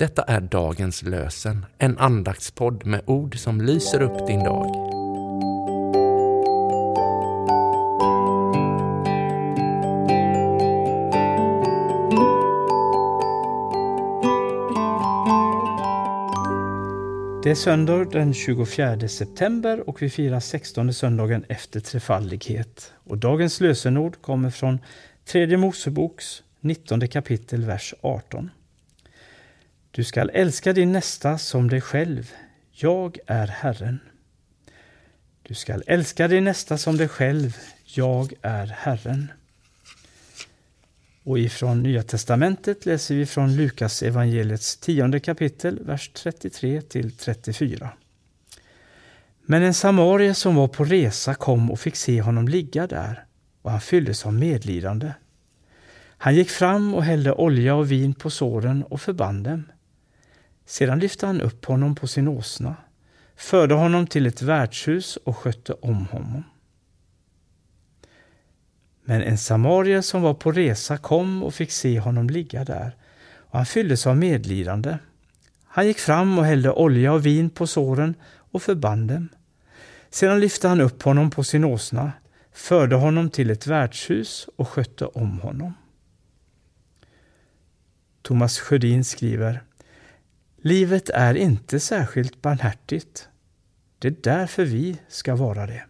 Detta är dagens lösen, en andaktspodd med ord som lyser upp din dag. Det är söndag den 24 september och vi firar 16 söndagen efter trefaldighet. Och dagens lösenord kommer från Tredje Moseboks 19 kapitel, vers 18. Du skall älska din nästa som dig själv. Jag är Herren. Du skall älska din nästa som dig själv. Jag är Herren. Och ifrån Nya testamentet läser vi från Lukas evangeliets tionde kapitel, vers 33 till 34. Men en samarie som var på resa kom och fick se honom ligga där, och han fylldes av medlidande. Han gick fram och hällde olja och vin på såren och förband dem. Sedan lyfte han upp honom på sin åsna, förde honom till ett värdshus och skötte om honom. Men en samarier som var på resa kom och fick se honom ligga där, och han fylldes av medlidande. Han gick fram och hällde olja och vin på såren och förband dem. Sedan lyfte han upp honom på sin åsna, förde honom till ett värdshus och skötte om honom. Thomas Sjödin skriver Livet är inte särskilt barmhärtigt. Det är därför vi ska vara det.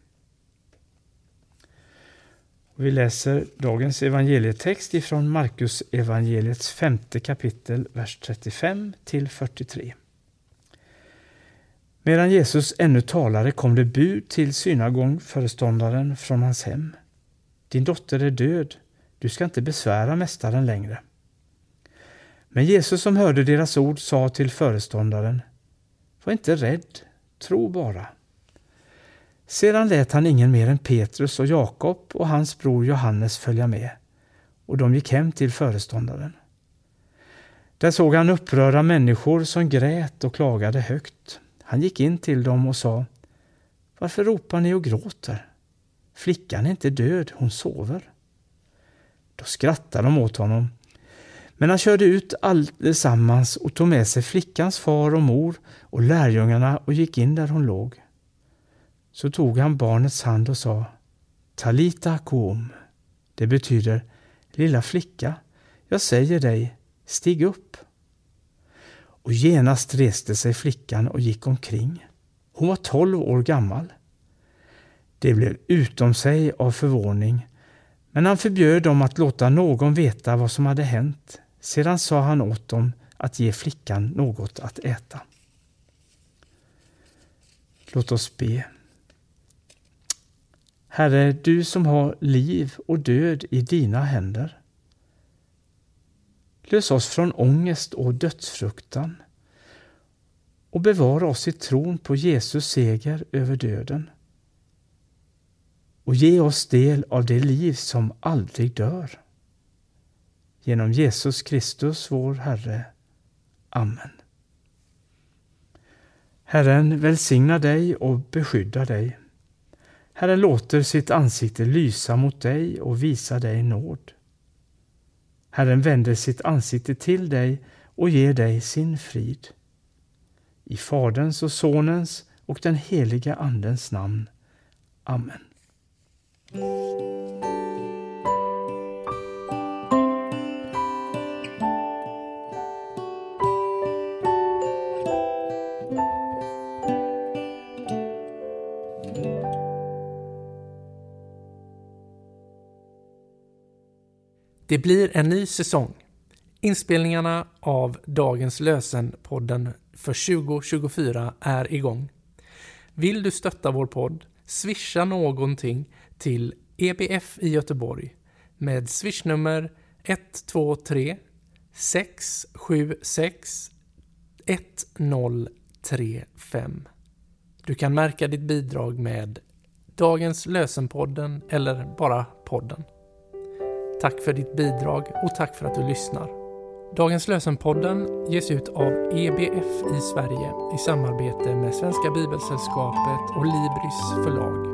Vi läser dagens evangelietext ifrån Markus evangeliets femte kapitel, vers 35 till 43. Medan Jesus ännu talade kom det bud till synagogföreståndaren från hans hem. Din dotter är död, du ska inte besvära mästaren längre. Men Jesus som hörde deras ord sa till föreståndaren Var inte rädd, tro bara. Sedan lät han ingen mer än Petrus och Jakob och hans bror Johannes följa med, och de gick hem till föreståndaren. Där såg han upprörda människor som grät och klagade högt. Han gick in till dem och sa Varför ropar ni och gråter? Flickan är inte död, hon sover. Då skrattade de åt honom men han körde ut allesammans och tog med sig flickans far och mor och lärjungarna och gick in där hon låg. Så tog han barnets hand och sa Talita koum. Det betyder Lilla flicka, jag säger dig, stig upp. Och genast reste sig flickan och gick omkring. Hon var tolv år gammal. Det blev utom sig av förvåning, men han förbjöd dem att låta någon veta vad som hade hänt. Sedan sa han åt dem att ge flickan något att äta. Låt oss be. Herre, du som har liv och död i dina händer. Lös oss från ångest och dödsfruktan och bevara oss i tron på Jesus seger över döden. Och ge oss del av det liv som aldrig dör. Genom Jesus Kristus, vår Herre. Amen. Herren välsigna dig och beskydda dig. Herren låter sitt ansikte lysa mot dig och visa dig nåd. Herren vänder sitt ansikte till dig och ger dig sin frid. I Faderns och Sonens och den heliga Andens namn. Amen. Det blir en ny säsong. Inspelningarna av dagens lösenpodden för 2024 är igång. Vill du stötta vår podd? Swisha någonting till EBF i Göteborg med swishnummer 123 676 1035. Du kan märka ditt bidrag med Dagens lösenpodden eller bara podden. Tack för ditt bidrag och tack för att du lyssnar. Dagens lösenpodden ges ut av EBF i Sverige i samarbete med Svenska Bibelsällskapet och Libris förlag.